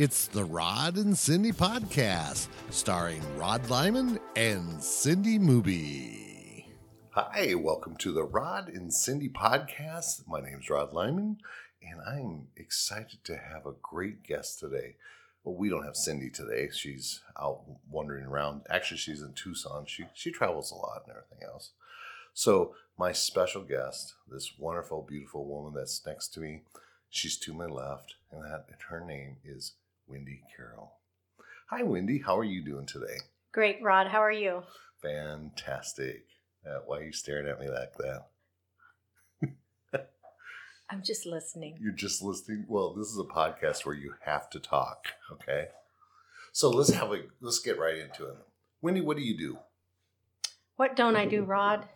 It's the Rod and Cindy podcast, starring Rod Lyman and Cindy Mooby. Hi, welcome to the Rod and Cindy podcast. My name is Rod Lyman, and I'm excited to have a great guest today. Well, we don't have Cindy today. She's out wandering around. Actually, she's in Tucson. She she travels a lot and everything else. So, my special guest, this wonderful, beautiful woman that's next to me, she's to my left, and that and her name is Wendy Carroll. Hi, Wendy. How are you doing today? Great, Rod. How are you? Fantastic. Uh, why are you staring at me like that? I'm just listening. You're just listening. Well, this is a podcast where you have to talk. Okay. So let's have a let's get right into it. Wendy, what do you do? What don't I do, Rod?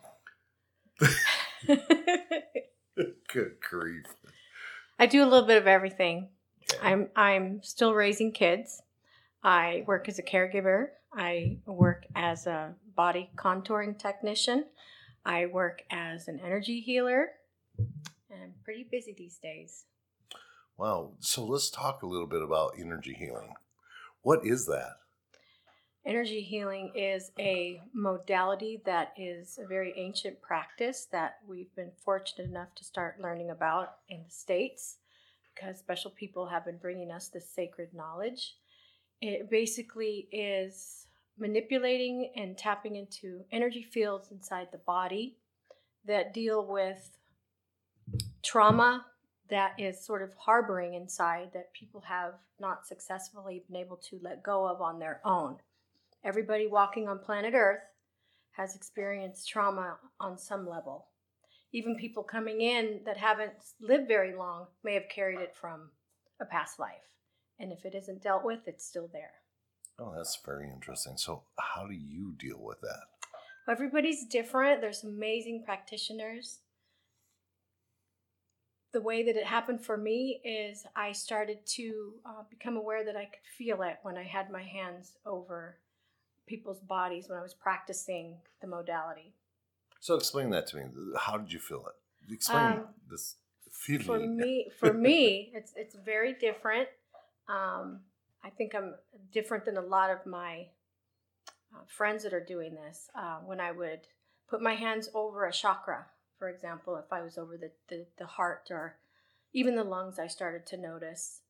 Good grief. I do a little bit of everything. Okay. I'm I'm still raising kids. I work as a caregiver. I work as a body contouring technician. I work as an energy healer. And I'm pretty busy these days. Wow. So let's talk a little bit about energy healing. What is that? Energy healing is a modality that is a very ancient practice that we've been fortunate enough to start learning about in the States because special people have been bringing us this sacred knowledge. It basically is manipulating and tapping into energy fields inside the body that deal with trauma that is sort of harboring inside that people have not successfully been able to let go of on their own. Everybody walking on planet Earth has experienced trauma on some level. Even people coming in that haven't lived very long may have carried it from a past life. And if it isn't dealt with, it's still there. Oh, that's very interesting. So, how do you deal with that? Everybody's different. There's amazing practitioners. The way that it happened for me is I started to uh, become aware that I could feel it when I had my hands over people's bodies when I was practicing the modality. So, explain that to me. How did you feel it? Explain Um, this feeling. For me, for me, it's it's very different. Um, I think I'm different than a lot of my uh, friends that are doing this. Uh, when I would put my hands over a chakra, for example, if I was over the, the, the heart or even the lungs, I started to notice.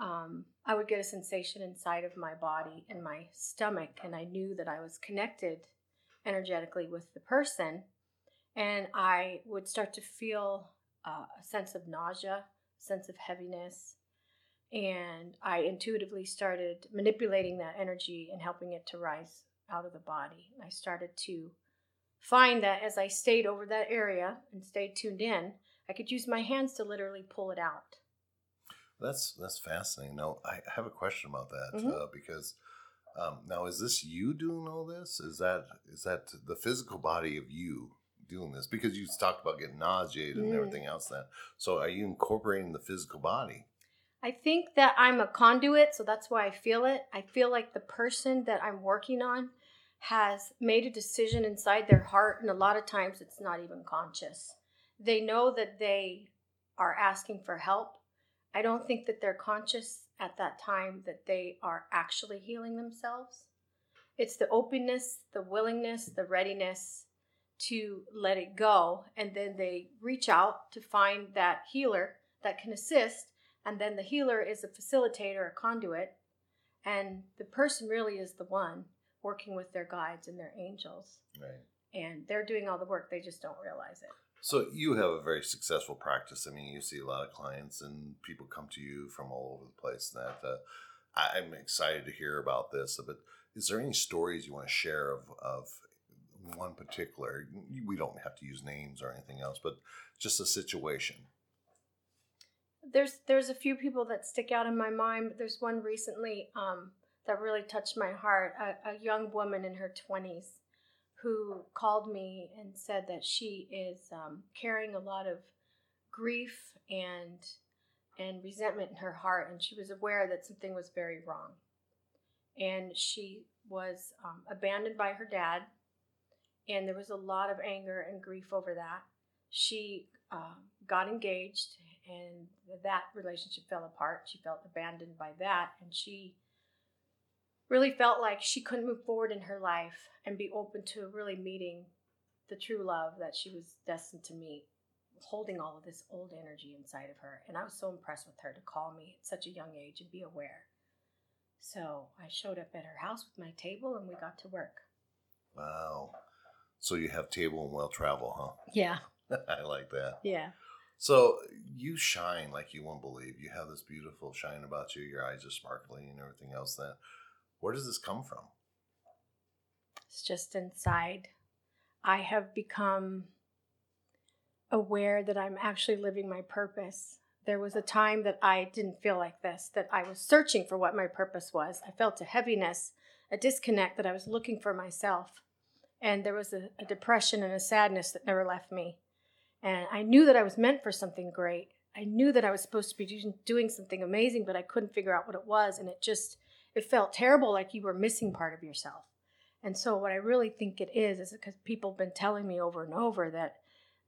Um, I would get a sensation inside of my body and my stomach, and I knew that I was connected energetically with the person. And I would start to feel uh, a sense of nausea, sense of heaviness, and I intuitively started manipulating that energy and helping it to rise out of the body. I started to find that as I stayed over that area and stayed tuned in, I could use my hands to literally pull it out. That's that's fascinating. Now, I have a question about that Mhm. uh, because um, now is this you doing all this? Is that is that the physical body of you doing this? Because you talked about getting nauseated and Mm. everything else. That so are you incorporating the physical body? I think that I'm a conduit, so that's why I feel it. I feel like the person that I'm working on has made a decision inside their heart, and a lot of times it's not even conscious. They know that they are asking for help. I don't think that they're conscious at that time that they are actually healing themselves. It's the openness, the willingness, the readiness to let it go, and then they reach out to find that healer that can assist and then the healer is a facilitator, a conduit, and the person really is the one working with their guides and their angels. Right. And they're doing all the work, they just don't realize it. So you have a very successful practice. I mean, you see a lot of clients and people come to you from all over the place. And that uh, I'm excited to hear about this. But is there any stories you want to share of of one particular? We don't have to use names or anything else, but just a situation. There's there's a few people that stick out in my mind, but there's one recently um, that really touched my heart. A, a young woman in her 20s who called me and said that she is um, carrying a lot of grief and and resentment in her heart, and she was aware that something was very wrong. And she was um, abandoned by her dad, and there was a lot of anger and grief over that. She uh, got engaged and that relationship fell apart. She felt abandoned by that, and she really felt like she couldn't move forward in her life and be open to really meeting the true love that she was destined to meet, holding all of this old energy inside of her. And I was so impressed with her to call me at such a young age and be aware. So I showed up at her house with my table and we got to work. Wow. So you have table and well travel, huh? Yeah. I like that. Yeah. So you shine like you won't believe. You have this beautiful shine about you. Your eyes are sparkling and everything else. That where does this come from? It's just inside. I have become aware that I'm actually living my purpose. There was a time that I didn't feel like this, that I was searching for what my purpose was. I felt a heaviness, a disconnect that I was looking for myself. And there was a, a depression and a sadness that never left me. And I knew that I was meant for something great. I knew that I was supposed to be doing something amazing, but I couldn't figure out what it was. And it just, it felt terrible like you were missing part of yourself. And so what I really think it is is because people have been telling me over and over that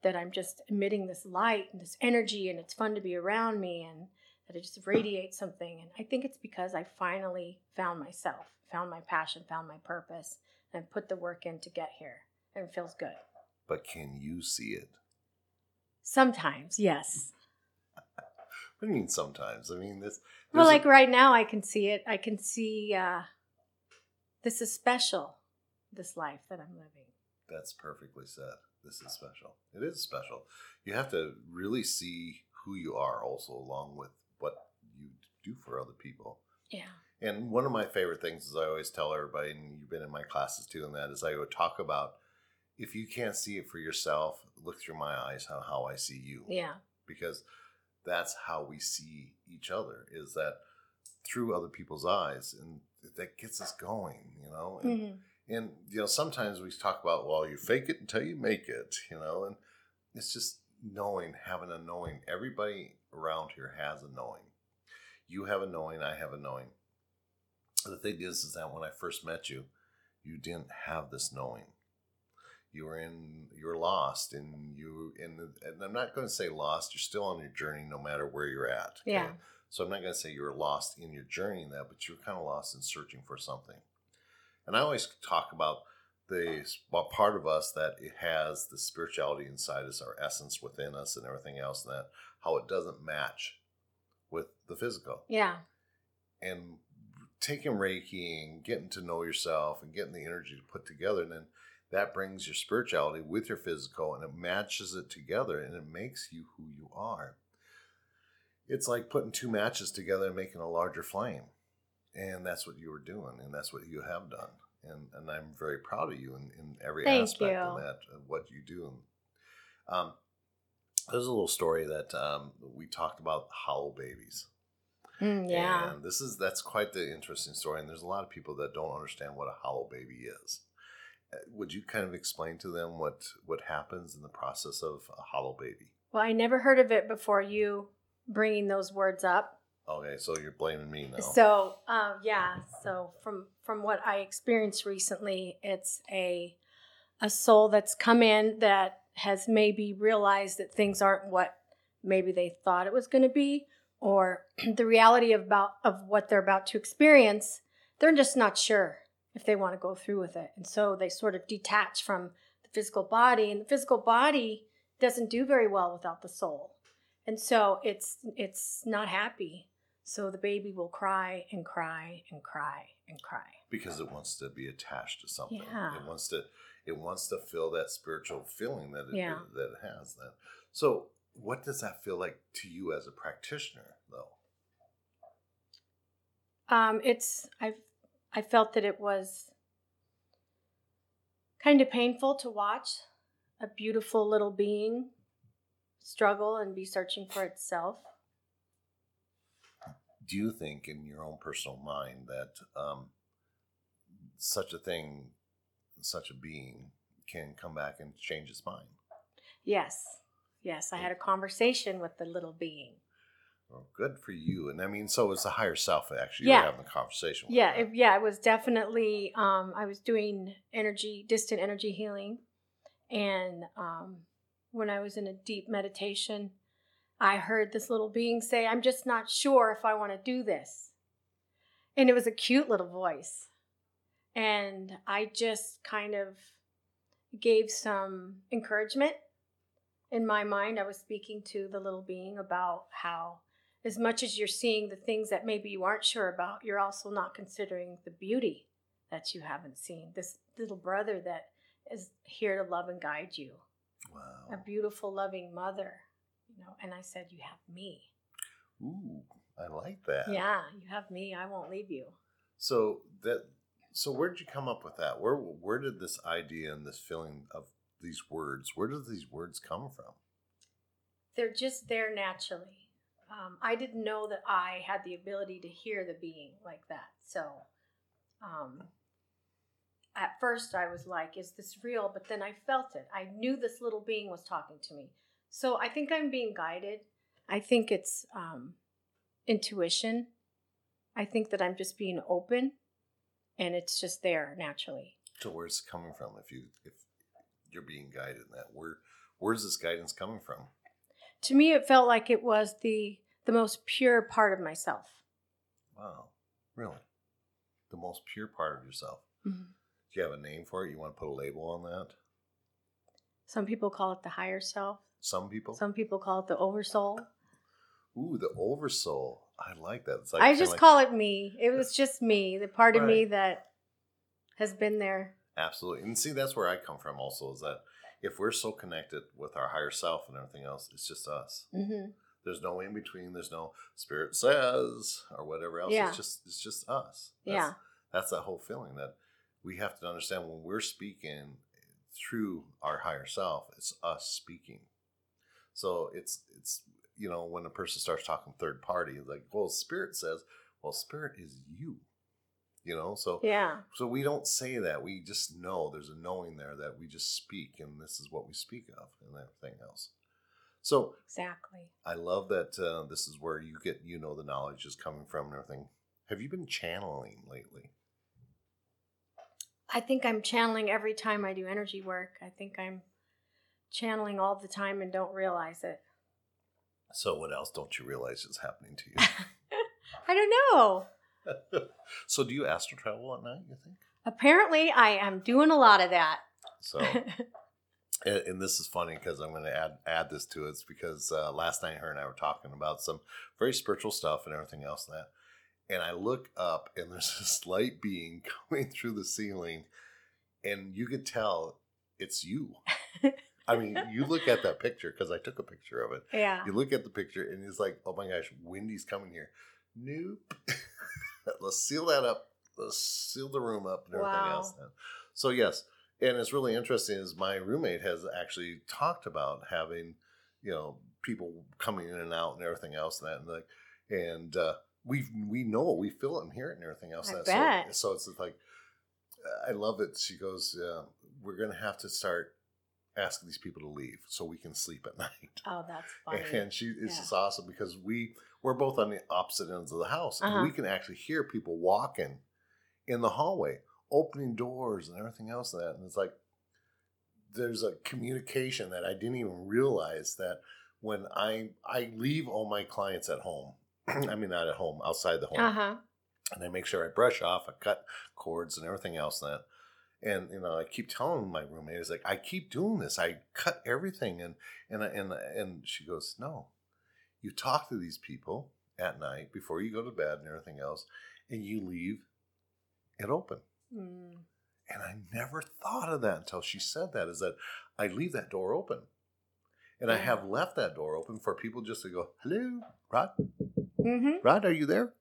that I'm just emitting this light and this energy and it's fun to be around me and that it just radiates something. And I think it's because I finally found myself, found my passion, found my purpose, and put the work in to get here. And it feels good. But can you see it? Sometimes, yes. I mean, sometimes. I mean, this. Well, like a, right now, I can see it. I can see uh, this is special, this life that I'm living. That's perfectly said. This is special. It is special. You have to really see who you are also, along with what you do for other people. Yeah. And one of my favorite things is I always tell everybody, and you've been in my classes too, and that is I would talk about if you can't see it for yourself, look through my eyes on how I see you. Yeah. Because that's how we see each other is that through other people's eyes and that gets us going you know and, mm-hmm. and you know sometimes we talk about well you fake it until you make it you know and it's just knowing having a knowing everybody around here has a knowing you have a knowing i have a knowing the thing is is that when i first met you you didn't have this knowing. You were in you're lost and you in and i'm not going to say lost you're still on your journey no matter where you're at okay? yeah. So i'm not going to say you're lost in your journey in that but you're kind of lost in searching for something. And i always talk about the part of us that it has the spirituality inside us our essence within us and everything else and that how it doesn't match with the physical. Yeah. And taking reiki and getting to know yourself and getting the energy to put together and then that brings your spirituality with your physical and it matches it together and it makes you who you are. It's like putting two matches together and making a larger flame. And that's what you were doing, and that's what you have done. And, and I'm very proud of you in, in every Thank aspect you. of that, of what you do. Um, there's a little story that um, we talked about hollow babies. Mm, yeah. And this is that's quite the interesting story. And there's a lot of people that don't understand what a hollow baby is would you kind of explain to them what what happens in the process of a hollow baby? Well, I never heard of it before you bringing those words up. Okay, so you're blaming me now. So, um, yeah. So from from what I experienced recently, it's a a soul that's come in that has maybe realized that things aren't what maybe they thought it was going to be, or the reality of about of what they're about to experience. They're just not sure if they want to go through with it. And so they sort of detach from the physical body, and the physical body doesn't do very well without the soul. And so it's it's not happy. So the baby will cry and cry and cry and cry because it wants to be attached to something. Yeah. It wants to it wants to feel that spiritual feeling that it, yeah. that it has. Then, so what does that feel like to you as a practitioner, though? Um, it's I've I felt that it was kind of painful to watch a beautiful little being struggle and be searching for itself. Do you think, in your own personal mind, that um, such a thing, such a being, can come back and change its mind? Yes. Yes. I had a conversation with the little being. Well, good for you. And I mean, so it's the higher self actually yeah. having a conversation with. Yeah, it, yeah, it was definitely um, I was doing energy distant energy healing and um, when I was in a deep meditation, I heard this little being say, I'm just not sure if I want to do this. And it was a cute little voice. And I just kind of gave some encouragement. In my mind, I was speaking to the little being about how, as much as you're seeing the things that maybe you aren't sure about, you're also not considering the beauty that you haven't seen. This little brother that is here to love and guide you. Wow. A beautiful, loving mother, you know. And I said, You have me. Ooh, I like that. Yeah, you have me. I won't leave you. So that so where did you come up with that? Where where did this idea and this feeling of these words? Where do these words come from? They're just there naturally. Um, I didn't know that I had the ability to hear the being like that. So, um, at first I was like, "Is this real?" But then I felt it. I knew this little being was talking to me. So I think I'm being guided. I think it's um, intuition. I think that I'm just being open and it's just there naturally. So where's it coming from? If you if you're being guided in that, where where's this guidance coming from? To me, it felt like it was the the most pure part of myself. Wow, really, the most pure part of yourself. Mm-hmm. Do you have a name for it? You want to put a label on that? Some people call it the higher self. Some people. Some people call it the oversoul. Ooh, the oversoul. I like that. Like I just like, call it me. It was just me, the part of me that has been there. Absolutely. And see, that's where I come from also is that if we're so connected with our higher self and everything else, it's just us. Mm-hmm. There's no in between. There's no spirit says or whatever else. Yeah. It's just it's just us. That's, yeah. That's that whole feeling that we have to understand when we're speaking through our higher self, it's us speaking. So it's it's you know, when a person starts talking third party, like, well, spirit says, well, spirit is you. You know, so yeah. So we don't say that. We just know there's a knowing there that we just speak, and this is what we speak of, and everything else. So exactly, I love that uh, this is where you get you know the knowledge is coming from and everything. Have you been channeling lately? I think I'm channeling every time I do energy work. I think I'm channeling all the time and don't realize it. So, what else don't you realize is happening to you? I don't know. So, do you astral travel at night, you think? Apparently, I am doing a lot of that. So, and, this is funny because I'm going to add add this to it. It's because uh, last night her and I were talking about some very spiritual stuff and everything else and that. And I look up and there's this light being coming through the ceiling, and you could tell it's you. I mean, you look at that picture because I took a picture of it. Yeah. You look at the picture and it's like, oh my gosh, Wendy's coming here. Nope. Let's seal that up. Let's seal the room up and everything wow. else. So yes, and it's really interesting is my roommate has actually talked about having, you know, people coming in and out and everything else and that and like and uh, we we know it, we feel it and hear it and everything else. I and bet. So, so it's like I love it. She goes, uh, we're gonna have to start ask these people to leave so we can sleep at night. Oh, that's funny. And she it's yeah. just awesome because we we're both on the opposite ends of the house uh-huh. and we can actually hear people walking in the hallway, opening doors and everything else and that. And it's like there's a communication that I didn't even realize that when I I leave all my clients at home. I mean not at home, outside the home. Uh-huh. And I make sure I brush off, I cut cords and everything else and that and you know, I keep telling my roommate, "Is like I keep doing this. I cut everything." And and and and she goes, "No, you talk to these people at night before you go to bed and everything else, and you leave it open." Mm. And I never thought of that until she said that. Is that I leave that door open, and yeah. I have left that door open for people just to go, "Hello, Rod. Mm-hmm. Rod, are you there?"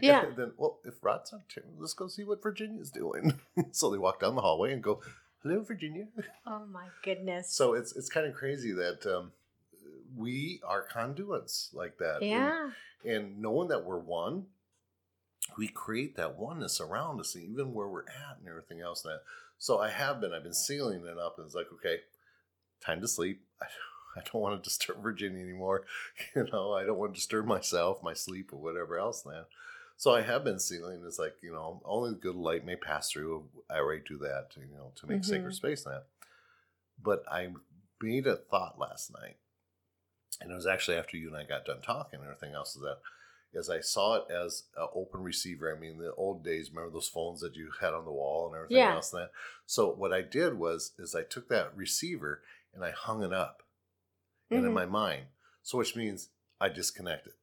Yeah. And then, well, if Rod's not here, let's go see what Virginia's doing. so they walk down the hallway and go, "Hello, Virginia." Oh my goodness! So it's it's kind of crazy that um, we are conduits like that. Yeah. And, and knowing that we're one, we create that oneness around us, even where we're at and everything else. That so I have been. I've been sealing it up, and it's like, okay, time to sleep. I, I don't want to disturb Virginia anymore. You know, I don't want to disturb myself, my sleep, or whatever else. Now, so I have been sealing. It's like you know, only good light may pass through. I already do that, to, you know, to make mm-hmm. sacred space. That, but I made a thought last night, and it was actually after you and I got done talking and everything else is that is I saw it as an open receiver. I mean, the old days, remember those phones that you had on the wall and everything Yeah. else. And that. So what I did was is I took that receiver and I hung it up, and in Mhm. my mind, so which means I disconnected.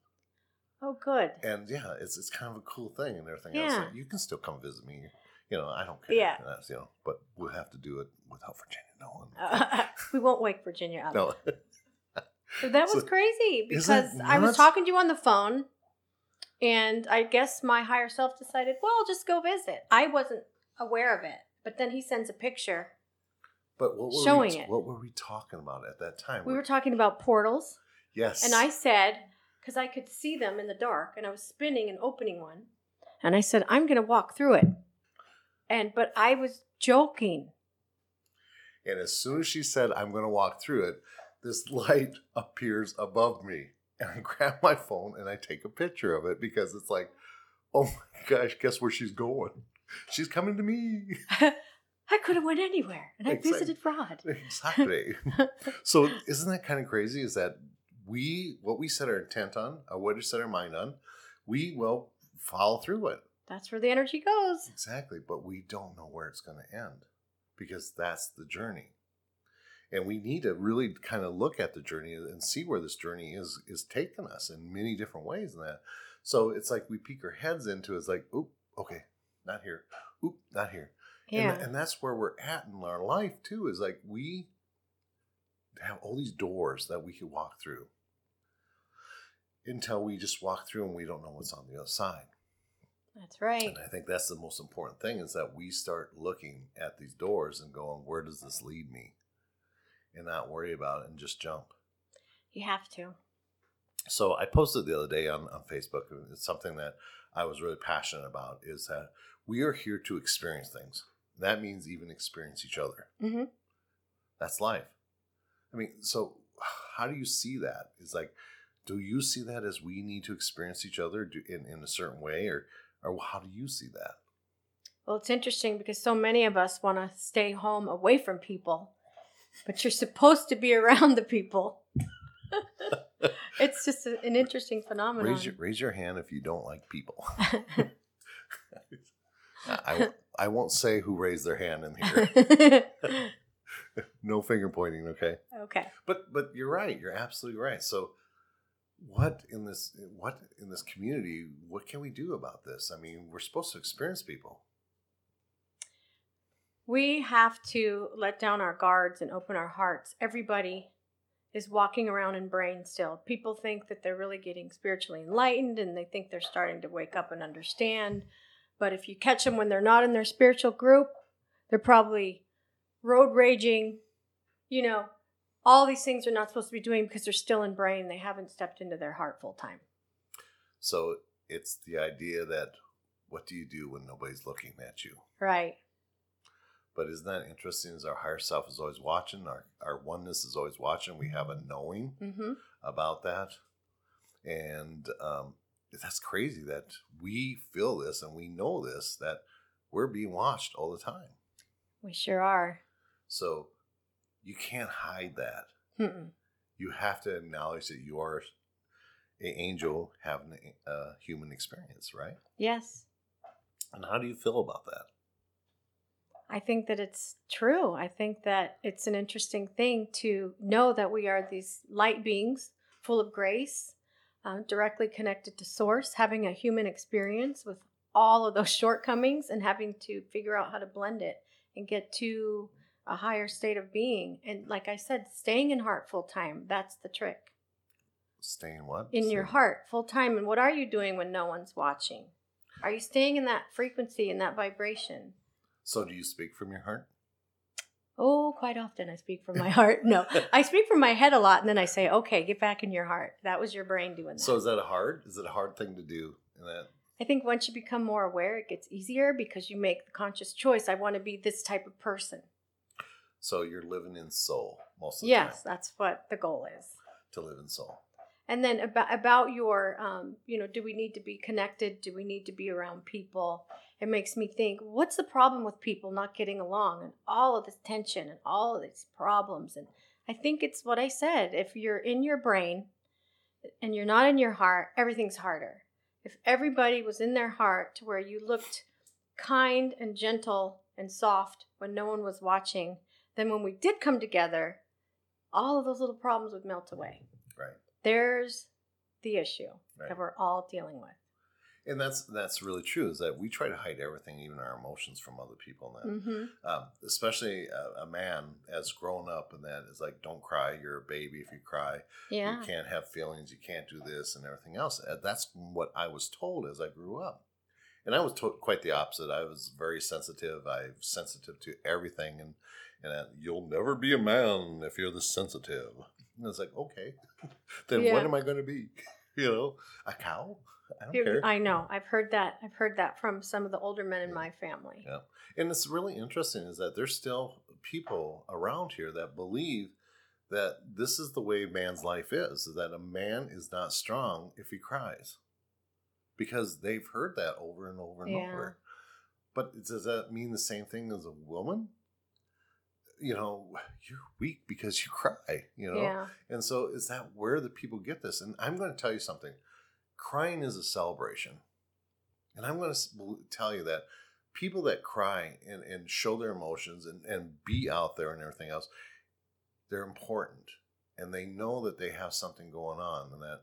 Oh, good. And yeah, it's it's kind of a cool thing and everything else. Yeah. Like, you can still come visit me. You know, I don't care. Yeah. That's, you know, but we'll have to do it without Virginia knowing. we won't wake Virginia up. no. So that was So, crazy because I was talking to you on the phone, and I guess my higher self decided, well, I'll just go visit. I wasn't aware of it, but then he sends a picture. But what were Showing we, it. What were we talking about at that time? We were talking about portals, yes. and I said, because I could see them in the dark, and I was spinning and opening one, and I said, I'm going to walk through it. And but I was joking. And as soon as she said, I'm going to walk through it, this light appears above me. And I grab my phone and I take a picture of it because it's like, oh my gosh, guess where she's going? She's coming to me. I could have went anywhere, and I Exactly. visited Rod. exactly. so isn't that kind of crazy? Is that we, what we set our intent on, or what we set our mind on, we will follow through it. That's where the energy goes. Exactly, but we don't know where it's going to end because that's the journey. And we need to really kind of look at the journey and see where this journey is is taking us in many different ways and that. So it's like we peek our heads into it's like, oop, okay, not here. Oop, not here. Yeah. And, and that's where we're at in our life too, is like we have all these doors that we could walk through until we just walk through and we don't know what's on the other side. That's right. And I think that's the most important thing is that we start looking at these doors and going, where does this lead me? And not worry about it and just jump. You have to. So I posted the other day on, on Facebook. and It's something that I was really passionate about is that we are here to experience things. That means even experience each other. hmm That's life. I mean, so how do you see that? It's like, do you see that as we need to experience each other do- in, in a certain way, or or how do you see that? Well, it's interesting because so many of us want to stay home away from people, but you're supposed to be around the people. it's just a, an interesting phenomenon. Raise your raise your hand if you don't like people. I, won't- I won't say who raised their hand in here. no finger pointing, okay? okay. But but you're right. You're absolutely right. So what in this what in this community? What can we do about this? I mean, we're supposed to experience people. We have to let down our guards and open our hearts. Everybody is walking around in brain still. People think that they're really getting spiritually enlightened and they think they're starting to wake up and understand. But if you catch them when they're not in their spiritual group, they're probably road raging. You know, all these things they're not supposed to be doing because they're still in brain. They haven't stepped into their heart full time. So it's the idea that what do you do when nobody's looking at you? Right. But isn't that interesting? Is our higher self is always watching, our, our oneness is always watching. We have a knowing Mm-hmm. about that. And um, that's crazy that we feel this and we know this, that we're being watched all the time. We sure are. So you can't hide that. Mm-mm. You have to acknowledge that you are an angel having a human experience, right? Yes. And how do you feel about that? I think that it's true. I think that it's an interesting thing to know that we are these light beings full of grace, um, directly connected to Source, having a human experience with all of those shortcomings and having to figure out how to blend it and get to a higher state of being. And like I said, staying in heart full time, that's the trick. Staying what? In your heart full time. And what are you doing when no one's watching? Are you staying in that frequency and that vibration? So do you speak from your heart? Oh, quite often I speak from my heart. No, I speak from my head a lot, and then I say, "Okay, get back in your heart." That was your brain doing that. So is that a hard? Is it a hard thing to do? In that I think once you become more aware, it gets easier because you make the conscious choice. I want to be this type of person. So you're living in soul most of the Yes, time. that's what the goal is. To live in soul. And then about about your, um, you know, do we need to be connected? Do we need to be around people? It makes me think, what's the problem with people not getting along and all of this tension and all of these problems? And I think it's what I said. If you're in your brain and you're not in your heart, everything's harder. If everybody was in their heart to where you looked kind and gentle and soft when no one was watching, then when we did come together, all of those little problems would melt away. Right. There's the issue Right. that we're all dealing with. And that's that's really true. Is that we try to hide everything, even our emotions, from other people. That, Mm-hmm. um, especially a, a man as grown up, and that is like, don't cry. You're a baby if you cry. Yeah. You can't have feelings. You can't do this and everything else. Uh, That's what I was told as I grew up. And I was told quite the opposite. I was very sensitive. I'm sensitive to everything. And, and that you'll never be a man if you're this sensitive. And it's like, okay, then Yeah. what am I going to be? You know, a cow? I don't Here- care. I know. I've heard that. I've heard that from some of the older men in Yeah. my family. Yeah. And it's really interesting is that there's still people around here that believe that this is the way man's life is, is that a man is not strong if he cries. Because they've heard that over and over and Yeah. over. But does that mean the same thing as a woman? You know, you're weak because you cry, you know? Yeah. And so is that where the people get this? And I'm going to tell you something. Crying is a celebration. And I'm going to tell you that people that cry and, and show their emotions and, and be out there and everything else, they're important. And they know that they have something going on. And that,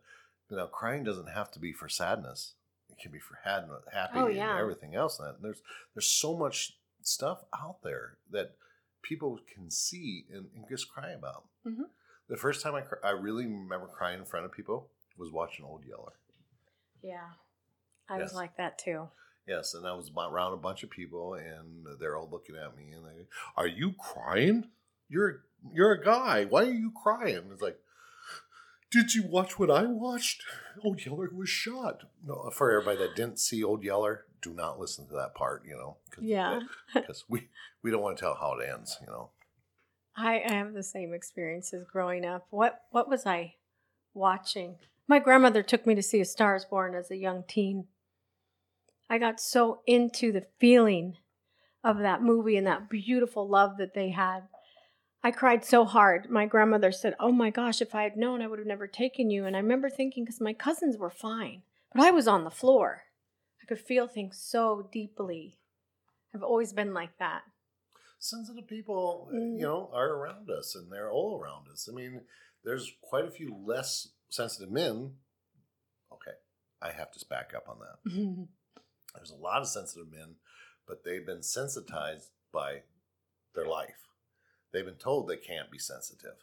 you know, crying doesn't have to be for sadness. It can be for had- happy Oh, yeah. and everything else. And that there's there's so much stuff out there that people can see and, and just cry about. Mhm. The first time I, cr- I really remember crying in front of people was watching Old Yeller. Yeah. I Yes. was like that too. Yes, and I was about- around a bunch of people, and they're all looking at me, and they, "Are you crying? You're you're a guy. Why are you crying?" It's like, "Did you watch what I watched? Old Yeller was shot." No, for everybody that didn't see Old Yeller, do not listen to that part. You know, cause, Yeah. because we we don't want to tell how it ends. You know, I I have the same experiences growing up. What what was I watching? My grandmother took me to see A Star is Born as a young teen. I got so into the feeling of that movie and that beautiful love that they had. I cried so hard. My grandmother said, Oh my gosh, if I had known, I would have never taken you. And I remember thinking, because my cousins were fine, but I was on the floor. I could feel things so deeply. I've always been like that. sensitive people, Mm. you know, are around us, and they're all around us. I mean, there's quite a few less sensitive men. Okay, I have to back up on that. There's a lot of sensitive men, but they've been sensitized by their life. They've been told they can't be sensitive,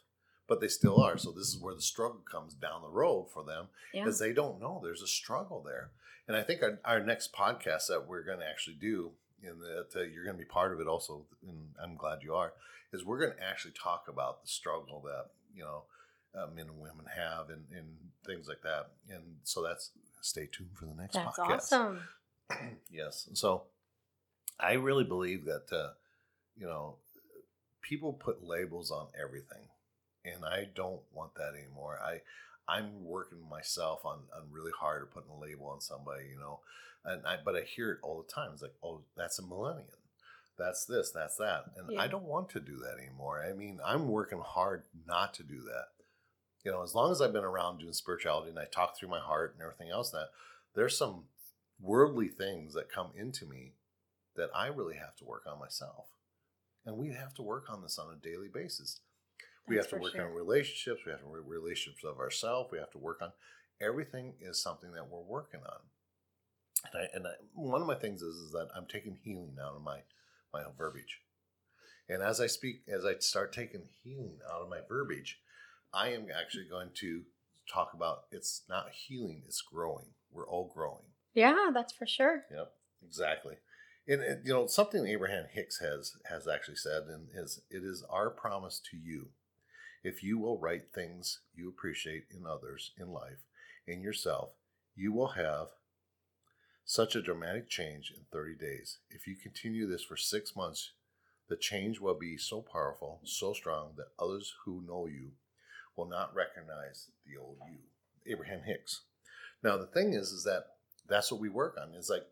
but they still are. So this is where the struggle comes down the road for them yeah. because they don't know there's a struggle there. And I think our, our next podcast that we're going to actually do, and that uh, you're going to be part of it also, and I'm glad you are, is we're going to actually talk about the struggle that you know uh, men and women have and, and things like that. And so that's stay tuned for the next That's podcast awesome. yes. And so I really believe that, uh, you know, people put labels on everything. And I don't want that anymore. I, I'm working myself on, on really hard at putting a label on somebody, you know, and I, but I hear it all the time. It's like, oh, that's a millennium. That's this, that's that. And Yeah. I don't want to do that anymore. I mean, I'm working hard not to do that. You know, as long as I've been around doing spirituality and I talk through my heart and everything else, that there's some worldly things that come into me that I really have to work on myself. And we have to work on this on a daily basis. We have to work sure. on relationships. We have to work relationships of ourselves. We have to work on everything is something that we're working on. And, I, and I, one of my things is, is that I'm taking healing out of my, my verbiage. And as I speak, as I start taking healing out of my verbiage, I am actually going to talk about it's not healing, it's growing. We're all growing. Yeah, that's for sure. Yep, exactly. And, you know something Abraham Hicks has has actually said, and is it is our promise to you, if you will write things you appreciate in others in life, in yourself, you will have such a dramatic change in 30 days. If you continue this for six months, the change will be so powerful, so strong that others who know you will not recognize the old you. Abraham Hicks. Now the thing is, is that that's what we work on. It's like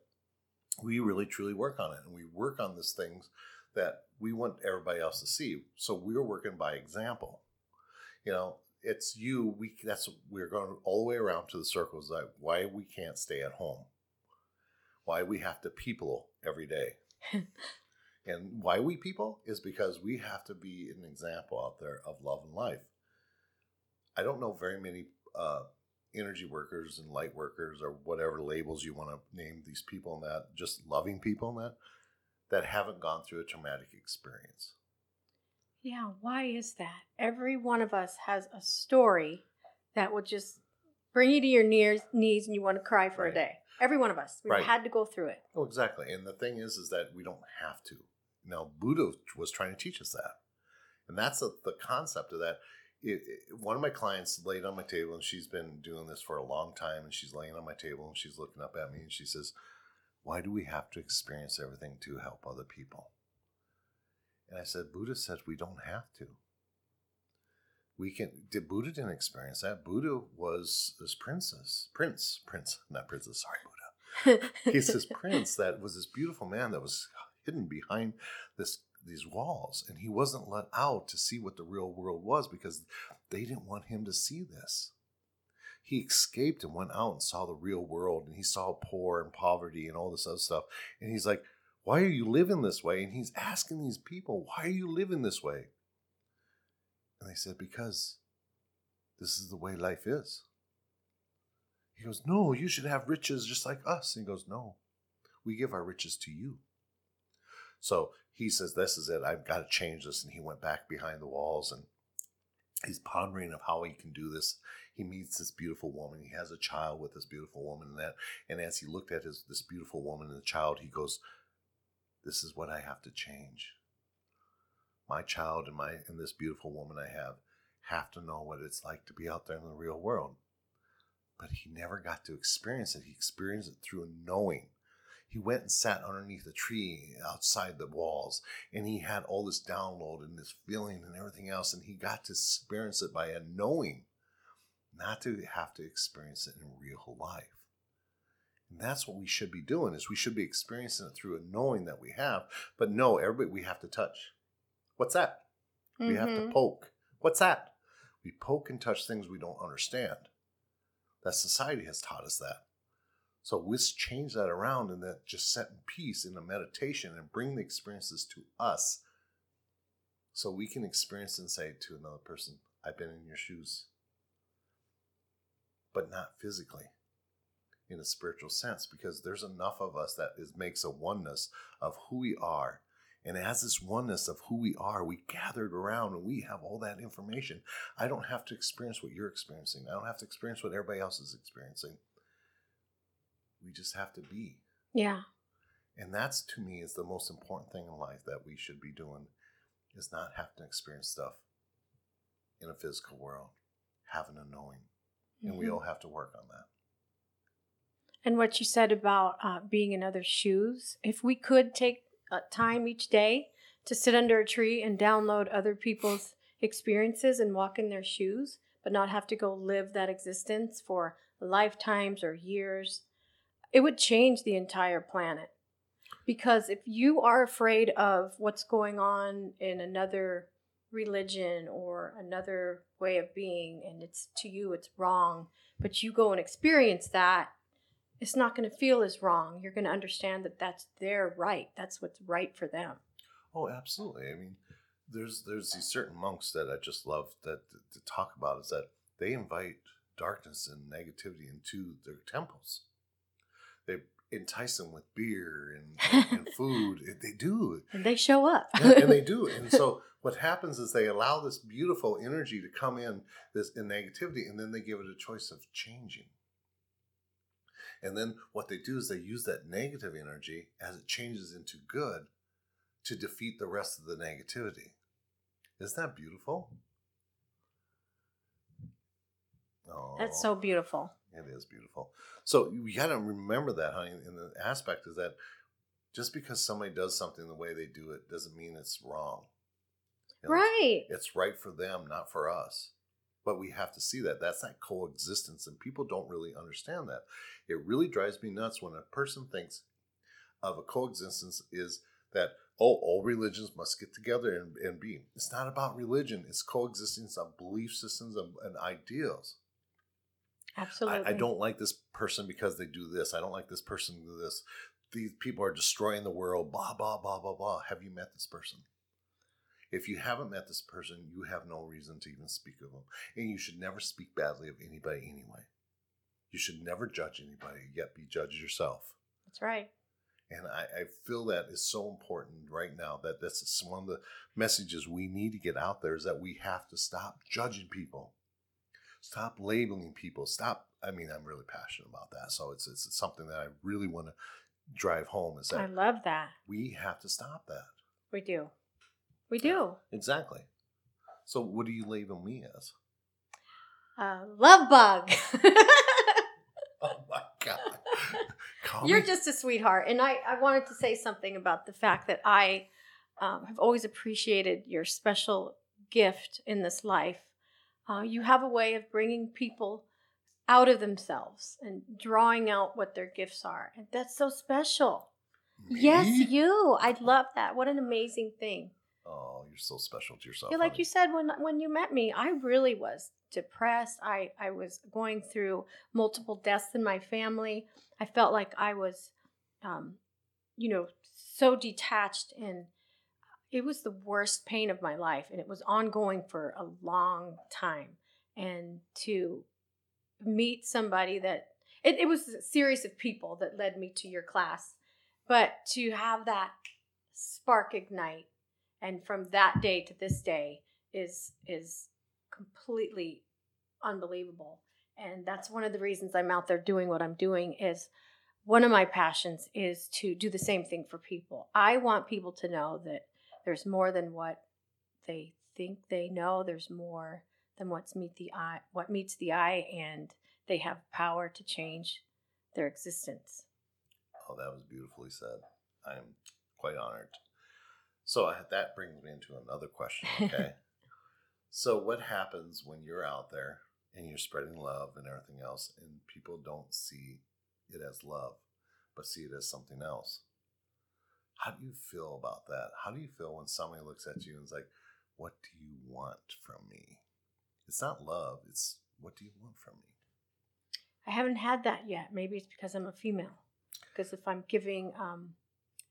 we really truly work on it, and we work on these things that we want everybody else to see. So we're working by example. You know, it's you. We that's we're going all the way around to the circles. That why we can't stay at home, why we have to people every day, and why we people is because we have to be an example out there of love and life. I don't know very many uh, energy workers and light workers or whatever labels you want to name these people and that just loving people and that that haven't gone through a traumatic experience. Yeah, why is that? Every one of us has a story that will just bring you to your knees, knees and you want to cry for Right. a day. Every one of us. We've Right. had to go through it. Oh, exactly. And the thing is, is that we don't have to. Now, Buddha was trying to teach us that, and that's the, the concept of that. It, it- one of my clients laid on my table, and she's been doing this for a long time, and she's laying on my table, and she's looking up at me, and she says, "Why do we have to experience everything to help other people?" And I said, "Buddha said we don't have to. We can. Did Buddha didn't experience that? Buddha was this princess, prince, prince, not princess. Sorry, Buddha." he's this prince that was this beautiful man that was hidden behind this these walls and he wasn't let out to see what the real world was because they didn't want him to see this he escaped and went out and saw the real world and he saw poor and poverty and all this other stuff and he's like why are you living this way and he's asking these people why are you living this way and they said because this is the way life is he goes, No, you should have riches just like us. And he goes, No, we give our riches to you. So he says, This is it. I've got to change this. And he went back behind the walls and he's pondering of how he can do this. He meets this beautiful woman. He has a child with this beautiful woman. And that and as he looked at his this beautiful woman and the child, he goes, This is what I have to change. My child and my and this beautiful woman I have have to know what it's like to be out there in the real world but he never got to experience it. He experienced it through knowing. He went and sat underneath a tree outside the walls, and he had all this download and this feeling and everything else, and he got to experience it by a knowing, not to have to experience it in real life. And that's what we should be doing is we should be experiencing it through a knowing that we have, but no, everybody we have to touch. What's that? We have to Mhm. poke. What's that? We poke and touch things we don't understand. That society has taught us that. So let's change that around and that just set in peace in a meditation and bring the experiences to us so we can experience and say to another person, I've been in your shoes. But not physically, in a spiritual sense, because there's enough of us that is, makes a oneness of who we are. And as this oneness of who we are, we gathered around and we have all that information. I don't have to experience what you're experiencing. I don't have to experience what everybody else is experiencing. We just have to be. Yeah. And that's to me is the most important thing in life that we should be doing is not having to experience stuff in a physical world, having a knowing. And we Mhm. all have to work on that. And what you said about uh, being in other shoes, if we could take uh, time each day to sit under a tree and download other people's experiences and walk in their shoes, but not have to go live that existence for lifetimes or years, it would change the entire planet. Because if you are afraid of what's going on in another religion or another way of being, and it's to you, it's wrong, but you go and experience that, it's not going to feel as wrong. You're going to understand that that's their right. That's what's right for them. Oh, absolutely. I mean, there's there's these certain monks that I just love that to talk about is that they invite darkness and negativity into their temples. They entice them with beer and, and food. They do. And they show up. Yeah, and they do. And so what happens is they allow this beautiful energy to come in, this in negativity, and then they give it a choice of changing. And then what they do is they use that negative energy as it changes into good to defeat the rest of the negativity. Isn't that beautiful? Oh, That's so beautiful. It is beautiful. So you got to remember that, honey. And the aspect is that just because somebody does something the way they do it doesn't mean it's wrong. You know, Right. It's right for them, not for us. But we have to see that. That's that coexistence. And people don't really understand that. It really drives me nuts when a person thinks of a coexistence is that, oh, all religions must get together and, and be. It's not about religion. It's coexistence of belief systems and, and ideals. Absolutely. I, I, don't like this person because they do this. I don't like this person do this. These people are destroying the world. Blah blah blah blah blah. Have you met this person? If you haven't met this person, you have no reason to even speak of them, and you should never speak badly of anybody anyway. You should never judge anybody, yet be judged yourself. That's right. And I, I, feel that is so important right now that this is one of the messages we need to get out there is that we have to stop judging people. Stop labeling people. Stop. I mean, I'm really passionate about that. So it's, it's something that I really want to drive home is that I love that. We have to stop that. We do. We do. Exactly. So what do you label me as? Uh, love bug. oh my God. Call You're me. just a sweetheart. And I, I wanted to say something about the fact that I um, have always appreciated your special gift in this life. Uh, you have a way of bringing people out of themselves and drawing out what their gifts are. And that's so special. Me? Yes, you. I love that. What an amazing thing. Oh, you're so special to yourself. Yeah, like you said when when you met me, I really was depressed. I I was going through multiple deaths in my family. I felt like I was, um, you know, so detached, and it was the worst pain of my life, and it was ongoing for a long time. And to meet somebody that it, it was a series of people that led me to your class, but to have that spark ignite and from that day to this day is is completely unbelievable and that's one of the reasons i'm out there doing what i'm doing is one of my passions is to do the same thing for people i want people to know that there's more than what they think they know there's more than what's meet the eye what meets the eye and they have power to change their existence oh that was beautifully said i am quite honored so that brings me into another question. Okay. so what happens when you're out there and you're spreading love and everything else, and people don't see it as love, but see it as something else? How do you feel about that? How do you feel when somebody looks at you and is like, "What do you want from me?" It's not love. It's what do you want from me? I haven't had that yet. Maybe it's because I'm a female. Because if I'm giving um,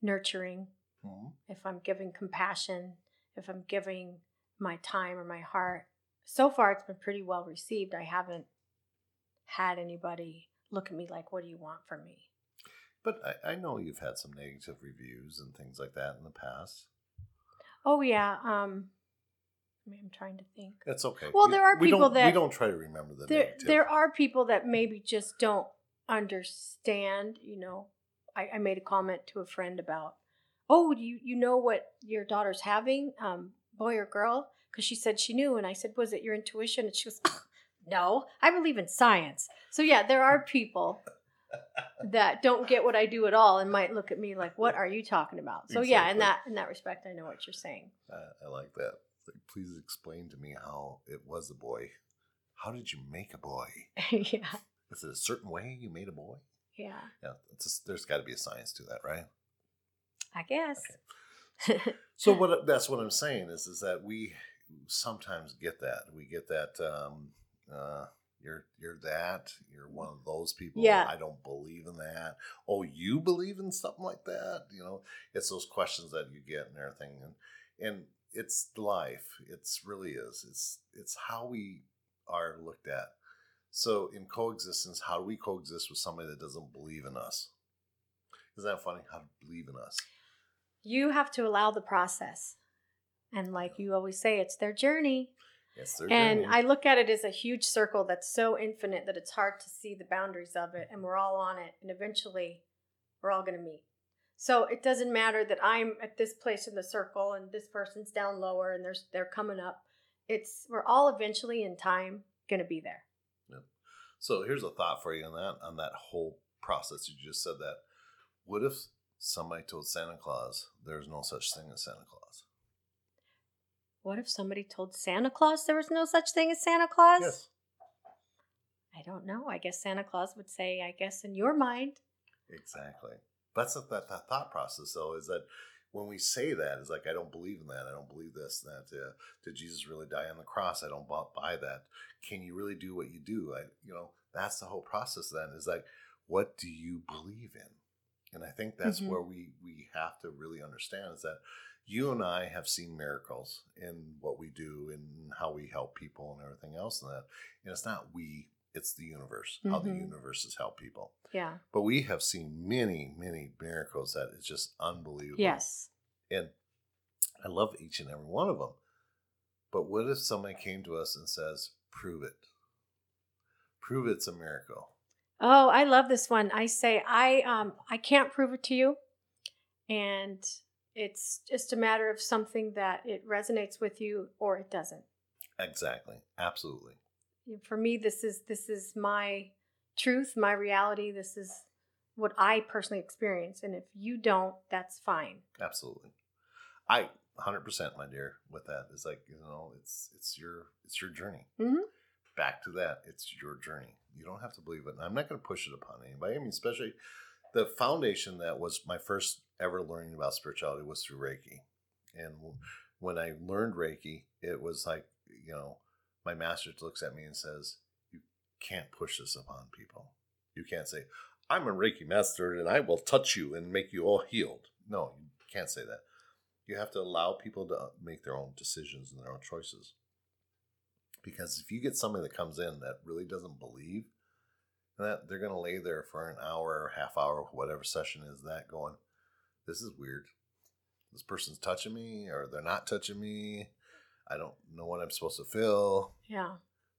nurturing Mm-hmm. If I'm giving compassion, if I'm giving my time or my heart, so far it's been pretty well received. I haven't had anybody look at me like, What do you want from me? But I, I know you've had some negative reviews and things like that in the past. Oh, yeah. Um, I mean, I'm trying to think. That's okay. Well, we, there are people that we don't try to remember the there. Negative. There are people that maybe just don't understand. You know, I, I made a comment to a friend about oh, do you, you know what your daughter's having, um, boy or girl? Because she said she knew. And I said, was it your intuition? And she goes, no, I believe in science. So yeah, there are people that don't get what I do at all and might look at me like, what are you talking about? So exactly. yeah, in that, in that respect, I know what you're saying. I, I like that. Like, please explain to me how it was a boy. How did you make a boy? yeah. Is it a certain way you made a boy? Yeah. Yeah. Just, there's got to be a science to that, right? I guess. Okay. so what that's what I'm saying is is that we sometimes get that we get that um, uh, you're you're that you're one of those people. Yeah. I don't believe in that. Oh, you believe in something like that? You know, it's those questions that you get and everything, and and it's life. It's really is. It's it's how we are looked at. So in coexistence, how do we coexist with somebody that doesn't believe in us? Isn't that funny? How to believe in us? you have to allow the process. And like you always say, it's their journey. Yes, and. I look at it as a huge circle that's so infinite that it's hard to see the boundaries of it. And we're all on it. And eventually, we're all going to meet. So it doesn't matter that I'm at this place in the circle and this person's down lower and there's they're coming up. It's we're all eventually in time going to be there. Yep. So here's a thought for you on that on that whole process. You just said that. What if somebody told Santa Claus there's no such thing as Santa Claus. What if somebody told Santa Claus there was no such thing as Santa Claus? Yes. I don't know. I guess Santa Claus would say, I guess in your mind. Exactly. That's that, that thought process, though, is that when we say that, it's like I don't believe in that. I don't believe this. That uh, did Jesus really die on the cross? I don't buy that. Can you really do what you do? I, you know, that's the whole process. Then is like, what do you believe in? And I think that's mm-hmm. where we we have to really understand is that you and I have seen miracles in what we do and how we help people and everything else and that. And it's not we, it's the universe, mm-hmm. how the mm-hmm. universe has helped people. Yeah. But we have seen many, many miracles that is just unbelievable. Yes. And I love each and every one of them. But what if somebody came to us and says, prove it? Prove it's a miracle. Oh, I love this one. I say I um I can't prove it to you. And it's just a matter of something that it resonates with you or it doesn't. Exactly. Absolutely. For me this is this is my truth, my reality. This is what I personally experience and if you don't, that's fine. Absolutely. I 100% my dear with that, it's like, you know, it's it's your it's your journey. hmm Back to that, it's your journey. You don't have to believe it. And I'm not going to push it upon anybody. I mean, especially the foundation that was my first ever learning about spirituality was through Reiki. And when I learned Reiki, it was like, you know, my master looks at me and says, You can't push this upon people. You can't say, I'm a Reiki master and I will touch you and make you all healed. No, you can't say that. You have to allow people to uh, make their own decisions and their own choices. Because if you get somebody that comes in that really doesn't believe that they're going to lay there for an hour or half hour, whatever session is that going, this is weird. This person's touching me or they're not touching me. I don't know what I'm supposed to feel. Yeah.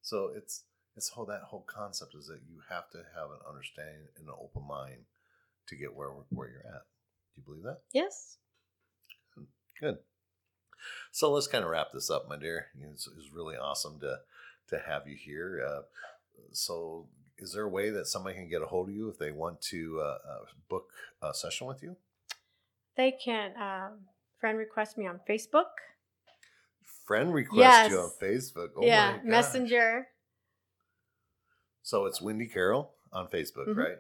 So it's it's whole that whole concept is that you have to have an understanding and an open mind to get where where you're at. Do you believe that? Yes. Good. So let's kind of wrap this up, my dear. It's, it's really awesome to to have you here. Uh, so is there a way that somebody can get a hold of you if they want to uh, uh, book a session with you? They can um, friend request me on Facebook. Friend request yes. you on Facebook. Oh yeah, Messenger. So it's Wendy Carroll on Facebook, mm-hmm. right?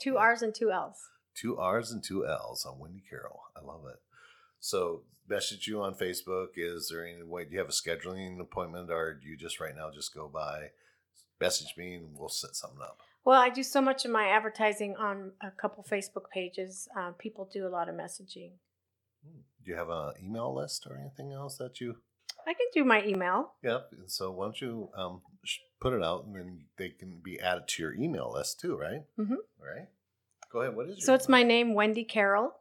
Two R's and two L's. Two R's and two L's on Wendy Carroll. I love it. So message you on Facebook. Is there any way? Do you have a scheduling appointment, or do you just right now just go by? Message me and we'll set something up. Well, I do so much of my advertising on a couple Facebook pages. Uh, people do a lot of messaging. Hmm. Do you have an email list or anything else that you? I can do my email. Yep. And so why don't you um, put it out and then they can be added to your email list too, right? Mm-hmm. All right. Go ahead. What is your So it's my name, Wendy Carroll,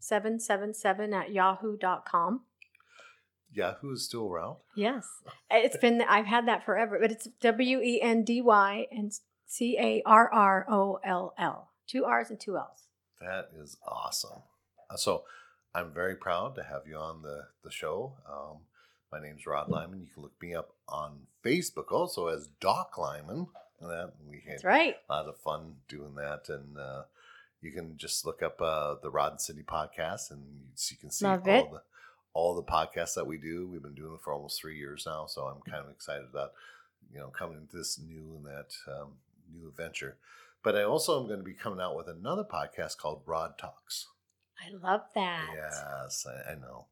777 at yahoo.com. Yahoo is still around? Yes. It's been, I've had that forever, but it's W E N D Y and C A R R O L L. Two R's and two L's. That is awesome. Uh, so I'm very proud to have you on the, the show. Um, my name's Rod Lyman. You can look me up on Facebook also as Doc Lyman. That we had That's right. a lot of fun doing that. And uh, you can just look up uh, the Rod and Cindy podcast and you, can see Love all it. the all the podcasts that we do. We've been doing it for almost three years now, so I'm kind of excited about you know coming into this new and that um, new adventure. But I also am going to be coming out with another podcast called Rod Talks. I love that. Yes, I, I know.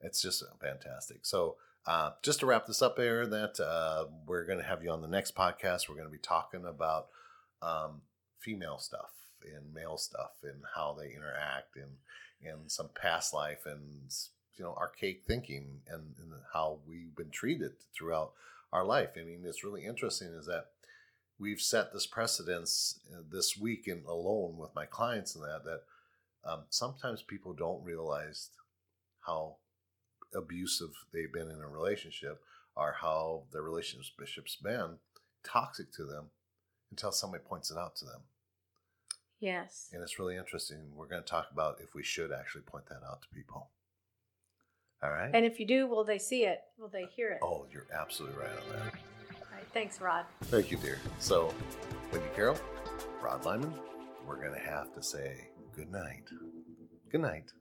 It's just fantastic. So. Uh, just to wrap this up here, that uh, we're going to have you on the next podcast. We're going to be talking about um, female stuff and male stuff and how they interact and and some past life and you know archaic thinking and, and how we've been treated throughout our life. I mean, it's really interesting is that we've set this precedence uh, this week in alone with my clients and that that um, sometimes people don't realize how abusive they've been in a relationship or how their relationship's been toxic to them until somebody points it out to them. Yes. And it's really interesting. We're going to talk about if we should actually point that out to people. All right. And if you do, will they see it? Will they hear it? Oh, you're absolutely right on that. All right. Thanks, Rod. Thank you, dear. So, Wendy Carroll, Rod Lyman, we're going to have to say good night. Good night.